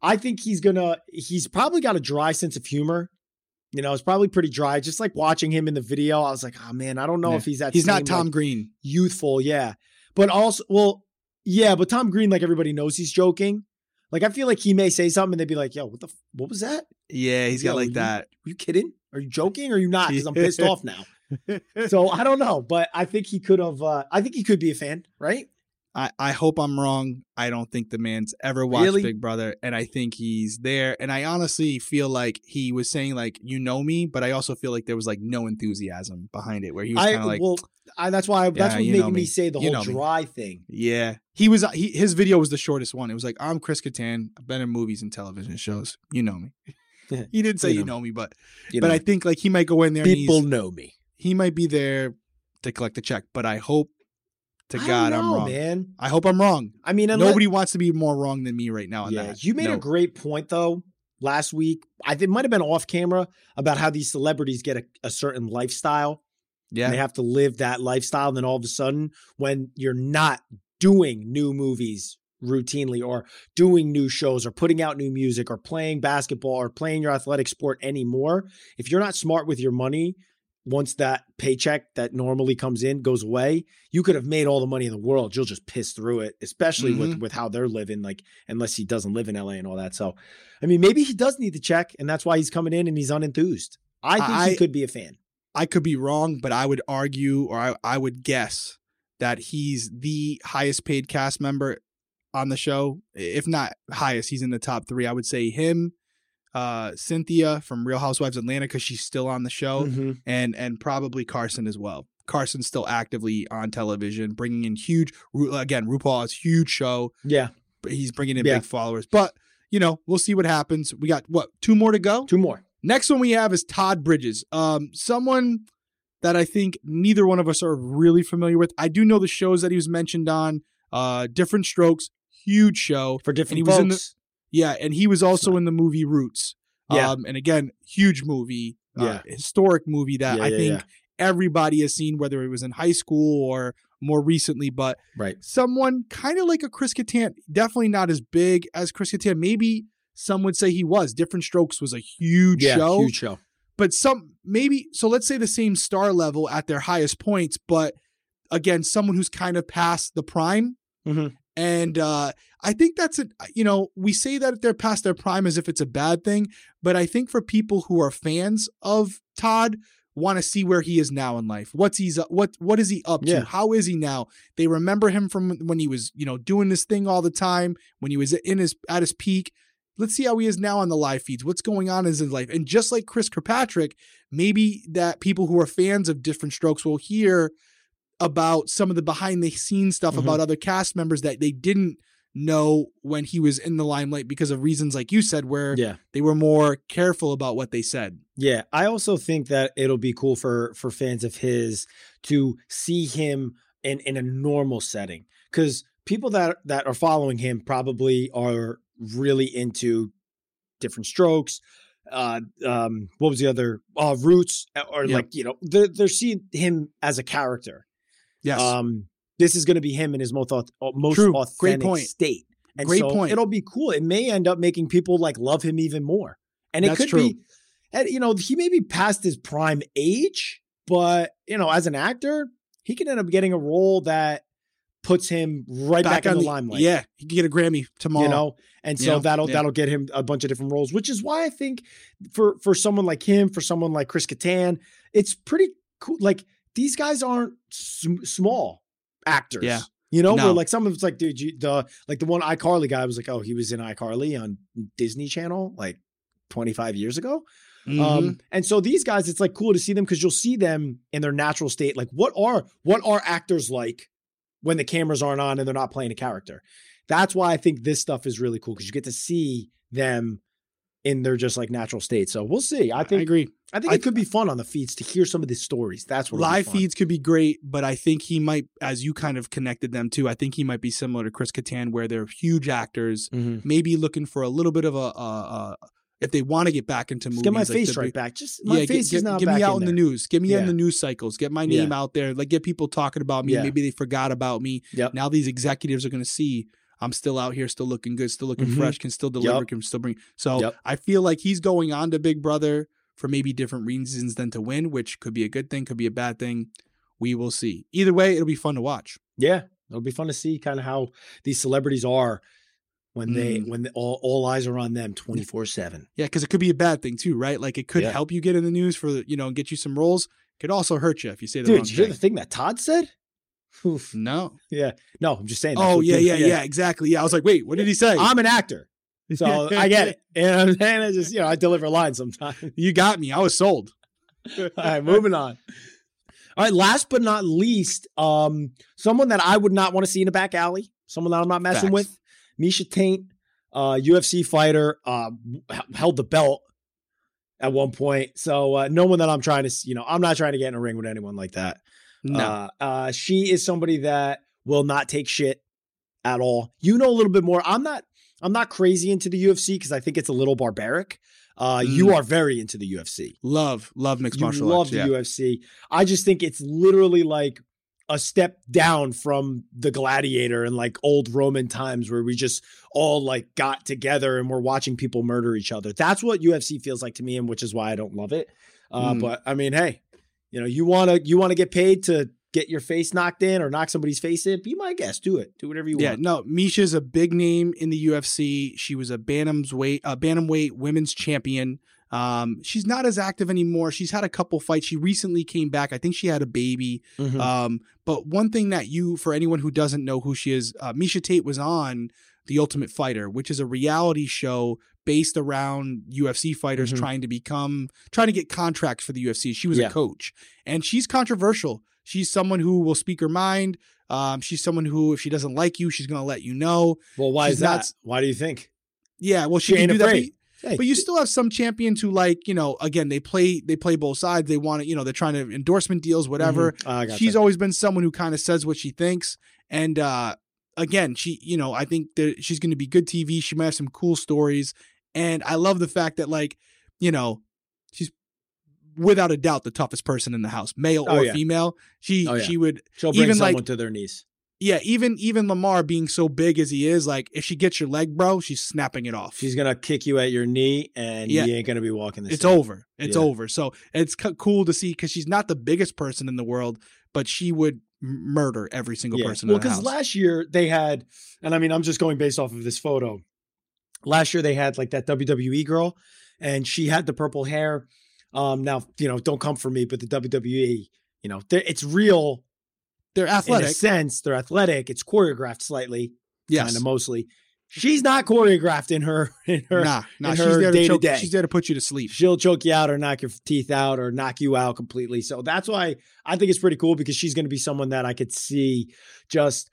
I think he's gonna, he's probably got a dry sense of humor. You know, it's probably pretty dry. Just like watching him in the video, I was like, oh man, I don't know Yeah. if he's that. He's not Tom like, Green. youthful, yeah. But also, well, yeah, but Tom Green, like everybody knows he's joking. Like I feel like he may say something and they'd be like, "Yo, what the, f- what was that? Yeah, he's got like you- that. Are you kidding? Are you joking? Or are you not? Because I'm pissed off now." So I don't know, but I think he could have. Uh, I think he could be a fan, right? I, I hope I'm wrong. I don't think the man's ever watched Really? Big Brother, and I think he's there. And I honestly feel like he was saying like, "You know me," but I also feel like there was like no enthusiasm behind it, where he was I kind of like, well, I, that's why that's Yeah, what making me me. say the You whole know me. dry thing. "Yeah." He was he, his video was the shortest one. It was like, "I'm Chris Kattan. I've been in movies and television shows. You know me." he didn't say You you know know me, but but know, I think like he might go in there. and people know me. he might be there to collect the check, but I hope to I God don't I'm wrong. man. I hope I'm wrong. I mean, unless, Nobody wants to be more wrong than me right now yeah, that. you made No. a great point though last week. I think it might have been off camera about how these celebrities get a, a certain lifestyle. yeah. they have to live that lifestyle. And then all of a sudden, when you're not doing new movies routinely or doing new shows or putting out new music or playing basketball or playing your athletic sport anymore, if you're not smart with your money, once that paycheck that normally comes in goes away, you could have made all the money in the world. You'll just piss through it, especially with mm-hmm. with how they're living. Like, unless he doesn't live in LA and all that. So, I mean, maybe he does need the check, and that's why he's coming in and he's unenthused. I think I- he could be a fan. I could be wrong, but I would argue or I, I would guess that he's the highest paid cast member on the show. If not highest, he's in the top three. I would say him, uh, Cynthia from Real Housewives Atlanta, because she's still on the show, Mhm. and and probably Carson as well. Carson's still actively on television, bringing in huge. Again, RuPaul has huge show. Yeah, but He's bringing in Yeah. big followers, but you know we'll see what happens. We got what two more to go. two more. Next one we have is Todd Bridges. Um, someone that I think neither one of us are really familiar with. I do know the shows that he was mentioned on. Uh, Diff'rent Strokes, huge show. for different he was in the- folks. Yeah, and he was also in the movie Roots. Yeah. Um, and again, huge movie, uh, Yeah. historic movie that Yeah, I yeah, think everybody has seen, whether it was in high school or more recently. But Right. someone kind of like a Chris Kattan, definitely not as big as Chris Kattan. Maybe some would say he was. Diff'rent Strokes was a huge Yeah, show, huge show. but some maybe so. Let's say the same star level at their highest points, but again, someone who's kind of past the prime. Mhm. And uh, I think that's a you know we say that they're past their prime as if it's a bad thing, but I think for people who are fans of Todd want to see where he is now in life. What's he's what what is he up to? Yeah. How is he now? They remember him from when he was you know doing this thing all the time when he was in his at his peak. Let's see how he is now on the live feeds. What's going on in his life? And just like Chris Kirkpatrick, maybe that people who are fans of different strokes will hear about some of the behind the scenes stuff Mhm. about other cast members that they didn't know when he was in the limelight because of reasons like you said where Yeah. they were more careful about what they said. Yeah, I also think that it'll be cool for for fans of his to see him in in a normal setting because people that that are following him probably are really into different strokes. Uh, um, what was the other? Uh, roots or Yep. like you know they're they're seeing him as a character. Yes. Um, this is going to be him in his most uh, most True. authentic Great point. state. And Great so point. It'll be cool. It may end up making people like love him even more. And it That's could true. be, and you know, he may be past his prime age, but you know, as an actor, he could end up getting a role that puts him right back, in on the limelight. Yeah, he can get a Grammy tomorrow. You know, and so Yeah, that'll yeah. that'll get him a bunch of different roles, which is why I think for for someone like him, for someone like Chris Kattan, it's pretty cool. Like these guys aren't sm- small actors. Yeah. You know, No. where like some of it's like, dude, you, the like the one iCarly guy was like, oh, he was in iCarly on Disney Channel like 25 years ago. Mhm. Um, and so these guys, it's like cool to see them because you'll see them in their natural state. Like, what are what are actors like when the cameras aren't on and they're not playing a character? That's why I think this stuff is really cool because you get to see them in their just like natural state. So we'll see. I I think agree. I think I- it could be fun on the feeds to hear some of these stories. That's what Live feeds could be great, but I think he might, as you kind of connected them to, I think he might be similar to Chris Kattan, where they're huge actors, Mm-hmm. maybe looking for a little bit of a, uh, uh, if they want to get back into movies. Get my like face the right back. Just my yeah, face get, is not get me out in in, the news. Get me in the news cycles. Get my name out there. Like get people talking about me. Yeah. Maybe they forgot about me. Yep. Now these executives are going to see I'm still out here, still looking good, still looking Mhm. fresh, can still deliver, Yep. can still bring. So Yep. I feel like he's going on to Big Brother for maybe different reasons than to win, which could be a good thing, could be a bad thing. We will see. Either way, it'll be fun to watch. Yeah, it'll be fun to see kind of how these celebrities are when they Mm. when all, all eyes are on them 24/7. Yeah, because it could be a bad thing too, right? Like it could Yeah. help you get in the news for you know and get you some roles. Could also hurt you if you say the wrong Dude, did you hear the thing that Todd said? Oof. no. Yeah. No, I'm just saying. Oh what yeah, yeah, yeah, exactly. Yeah, I was like, wait, what did he say? I'm an actor, so I get it. And, and I just, you know, I deliver lines sometimes. You got me. I was sold. All right, moving on. All right, last but not least, um, someone that I would not want to see in a back alley, someone that I'm not messing Facts. with, Miesha Tate, uh, UFC fighter, uh, held the belt at one point. So uh, no one that I'm trying to, you know, I'm not trying to get in a ring with anyone like that. No. Uh, uh, she is somebody that will not take shit at all. You know a little bit more. I'm not. I'm not crazy into the UFC because I think it's a little barbaric. Uh, You Mm. are very into the UFC. love, love mixed You martial love arts. the Yeah. UFC. I just think it's literally like a step down from the gladiator and like old Roman times where we just all like got together and we're watching people murder each other. That's what UFC feels like to me, and which is why I don't love it. Uh, Mm. But I mean, hey, you know, you wanna you wanna get paid to get your face knocked in or knock somebody's face in? Be my guest. Do it. Do whatever you Yeah, want. Yeah. No, Miesha's a big name in the UFC. She was a bantam's weight, uh, bantamweight women's champion. Um, she's not as active anymore. She's had a couple fights. She recently came back. I think she had a baby. Mhm. Um, but one thing that you, for anyone who doesn't know who she is, uh, Miesha Tate was on The Ultimate Fighter, which is a reality show based around UFC fighters Mhm. trying to become, trying to get contracts for the UFC. She was Yeah. a coach, and she's controversial. She's someone who will speak her mind. Um, she's someone who, if she doesn't like you, she's going to let you know. well, why she's is that? not- why do you think? Yeah, well, she, She can do that. but- Hey, but you still have some champions who like you know again they play they play both sides they want to you know they're trying to endorsement deals whatever Mhm. I gotcha. she's always been someone who kind of says what she thinks and uh again, she, you know, I think that she's going to be good TV. She might have some cool stories, and I love the fact that like, you know, she's without a doubt the toughest person in the house, male Oh, or yeah. female. She Oh, yeah. she would She'll bring Even, someone like- to their knees. yeah, even even Lamar being so big as he is, like if she gets your leg, bro, she's snapping it off. She's gonna kick you at your knee, and Yeah. you ain't gonna be walking the it's over. It's Yeah. over. So it's co- cool to see because she's not the biggest person in the world, but she would murder every single Yeah. person Well, because last year they had, and I mean, I'm just going based off of this photo. Last year they had like that WWE girl, and she had the purple hair. Um, now you know, don't come for me, but the WWE, you know, it's real They're in a athletic. sense. They're athletic. It's choreographed slightly, Yes. kind of mostly. She's not choreographed in her in her. Nah, nah. She's her there to choke. She's there to put you to sleep. She'll choke you out or knock your teeth out or knock you out completely. So that's why I think it's pretty cool because she's going to be someone that I could see just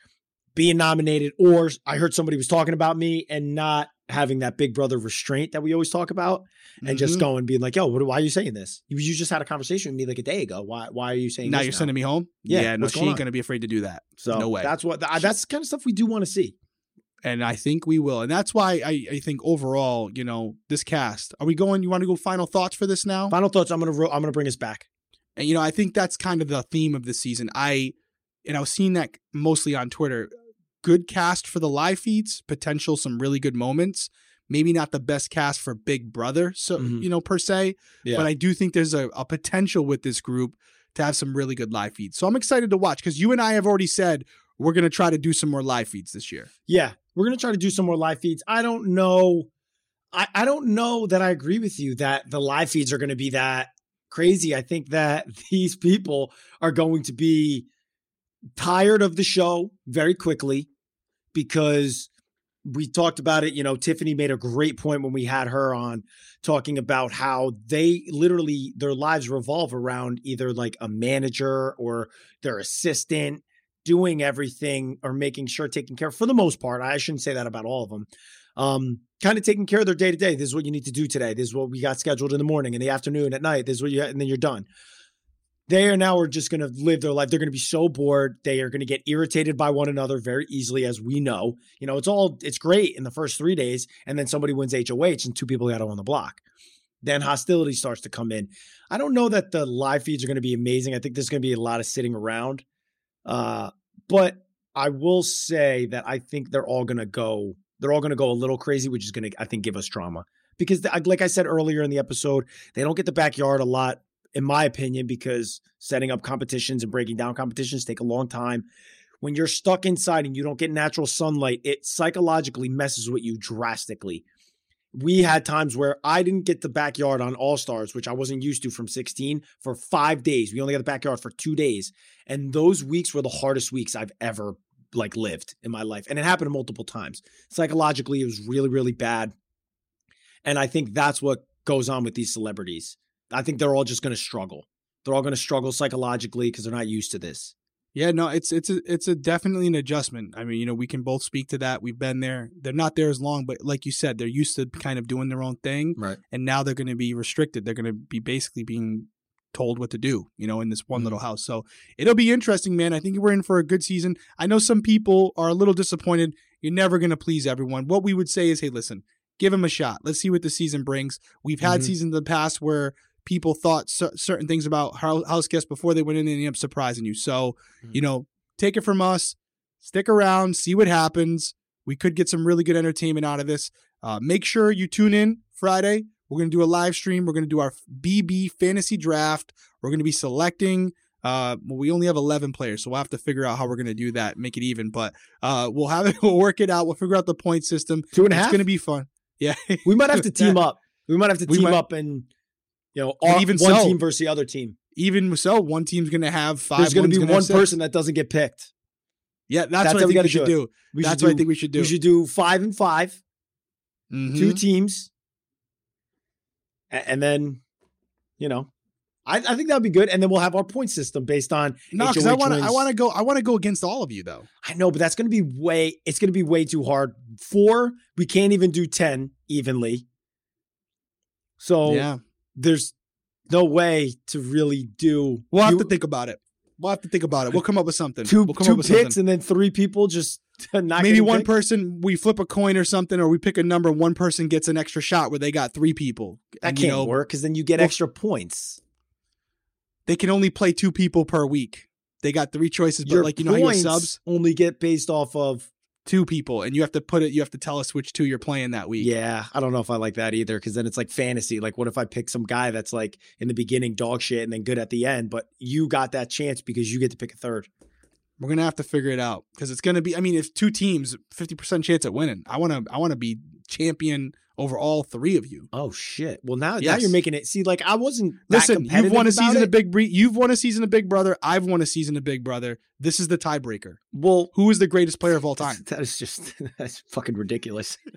being nominated. Or I heard somebody was talking about me and not having that big brother restraint that we always talk about and just Mhm. going being like, yo, what, why are you saying this? You, you just had a conversation with me like a day ago. Why, why are you saying now you're sending me home. Yeah, no, what's she going ain't on? gonna be afraid to do that. So no way. that's what, that's the kind of stuff we do want to see. And I think we will. And that's why I, I think overall, you know, this cast. Are we going? You want to go final thoughts for this now? Final thoughts. I'm going to, I'm to bring us back. And you know, I think that's kind of the theme of the season. I and I was seeing that mostly on Twitter. Good cast for the live feeds, potential some really good moments. Maybe not the best cast for Big Brother, so Mhm. you know per se, Yeah. but I do think there's a, a potential with this group to have some really good live feeds. So I'm excited to watch because you and I have already said we're going to try to do some more live feeds this year. Yeah, we're gonna try to do some more live feeds. I don't know. I, I don't know that I agree with you that the live feeds are gonna be that crazy. I think that these people are going to be tired of the show very quickly because we talked about it. You know, Tiffany made a great point when we had her on talking about how they literally their lives revolve around either like a manager or their assistant doing everything or making sure taking care for the most part. I shouldn't say that about all of them. Um, kind of taking care of their day to day. This is what you need to do today. This is what we got scheduled in the morning, in the afternoon, at night. This is what you and then you're done. They are now are just going to live their life. They're going to be so bored. They are going to get irritated by one another very easily, as we know. You know, it's all it's great in the first three days, and then somebody wins HOH and two people got on the block. Then hostility starts to come in. I don't know that the live feeds are going to be amazing. I think there's going to be a lot of sitting around. Uh, but I will say that I think they're all going to go. They're all going to go a little crazy, which is going to, I think, give us drama because, like I said earlier in the episode, they don't get the backyard a lot, in my opinion, because setting up competitions and breaking down competitions take a long time. When you're stuck inside and you don't get natural sunlight, it psychologically messes with you drastically. We had times where I didn't get the backyard on All Stars, which I wasn't used to from 16 for five days. We only got the backyard for two days. And those weeks were the hardest weeks I've ever like lived in my life. And it happened multiple times. Psychologically, it was really, really bad. And I think that's what goes on with these celebrities. I think they're all just going to struggle. They're all going to struggle psychologically because they're not used to this. Yeah, no, it's it's a it's a definitely an adjustment. I mean, you know, we can both speak to that. We've been there. They're not there as long, but like you said, they're used to kind of doing their own thing, Right. and now they're going to be restricted. They're going to be basically being told what to do, you know, in this one Mhm. little house. So it'll be interesting, man. I think we're in for a good season. I know some people are a little disappointed. You're never going to please everyone. What we would say is, hey, listen, give them a shot. Let's see what the season brings. We've had Mhm. seasons in the past where people thought cer- certain things about hou- house guests before they went in and ended up surprising you. So, Mhm. you know, take it from us. Stick around, see what happens. We could get some really good entertainment out of this. Uh, make sure you tune in Friday. We're going to do a live stream. We're going to do our BB fantasy draft. We're going to be selecting. Uh, we only have 11 players, so we'll have to figure out how we're going to do that, make it even. But uh, we'll have it. We'll work it out. We'll figure out the point system. Two and a half. It's going to be fun. Yeah. we might have to team up. We might have to We team might- up and you know, our, even one so- team versus the other team. Even so, one team's going to have five. There's going to be gonna one person that doesn't get picked. Yeah, that's, That's what I we think we gotta should do do. We That's should what do, I think we should do. We should do five and 5 Mhm. two teams, and then, you know, I, I think that would be good. And then we'll have our point system based on. No, because I want to. I want to go. I want to go against all of you, though. I know, but that's going to be way. It's going to be way too hard. Four, we can't even do ten evenly. So yeah, there's no way to really do. we'll have you- to think about it. We'll have to think about it. We'll come up with something. two we'll come two picks something. and then three people just Maybe one picked? person we flip a coin or something, or we pick a number. One person gets an extra shot where they got three people. that And, can't you know, work because then you get well- extra points. They can only play two people per week. They got three choices, but Your like you know how you subs, only get based off of. Two people, and you have to put it. You have to tell us which two you're playing that week. Yeah, I don't know if I like that either because then it's like fantasy. Like, what if I pick some guy that's like in the beginning dog shit and then good at the end, but you got that chance because you get to pick a third. We're gonna have to figure it out because it's gonna be. I mean, if two teams, fifty percent chance at winning. I wanna. I wanna be champion over all three of you. Oh shit! Well, now now you're making it. See, like I wasn't. Listen, you've won a season it. of Big. Bre- You've won a season of Big Brother. I've won a season of Big Brother. This is the tiebreaker. Well, Who is the greatest player of all time? that is just that's fucking ridiculous.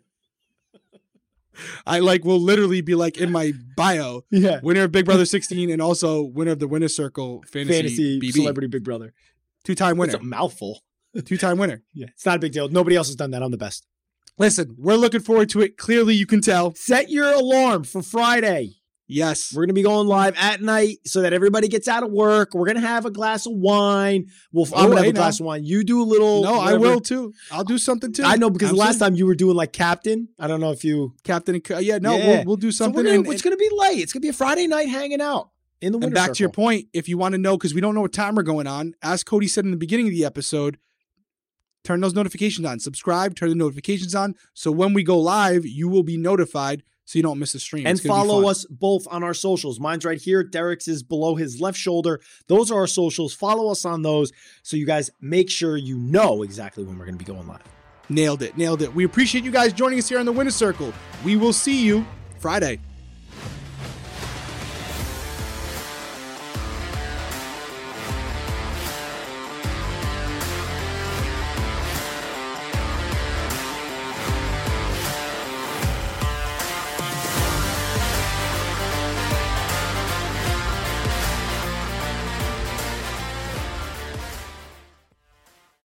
I like will literally be like in my bio, Yeah, winner of Big Brother 16 and also winner of the Winner Circle Fantasy, fantasy BB. celebrity Big Brother. Two time winner. It's a mouthful. Two time winner. Yeah, it's not a big deal. Nobody else has done that. I'm the best. Listen, we're looking forward to it. Clearly, you can tell. Set your alarm for Friday. Yes. We're gonna be going live at night so that everybody gets out of work. We're gonna have a glass of wine. Well, I'm Oh, gonna have hey, a glass now. of wine. You do a little. No, I will too. I'll do something too. I know because the last time you were doing like captain. I don't know if you. Captain and yeah, no, Yeah. We'll, we'll do something. we're gonna, and, it's gonna be late. It's gonna be a Friday night hanging out in the and winter. back to your point, if you want to know, because we don't know what time we're going on, as Cody said in the beginning of the episode, turn those notifications on. Subscribe, turn the notifications on. So when we go live, you will be notified so you don't miss a stream. and It's gonna be follow us both on our socials. Mine's right here. Derrick's is below his left shoulder. Those are our socials. Follow us on those so you guys make sure you know exactly when we're going to be going live. Nailed it. Nailed it. We appreciate you guys joining us here on the Winner Circle. We will see you Friday.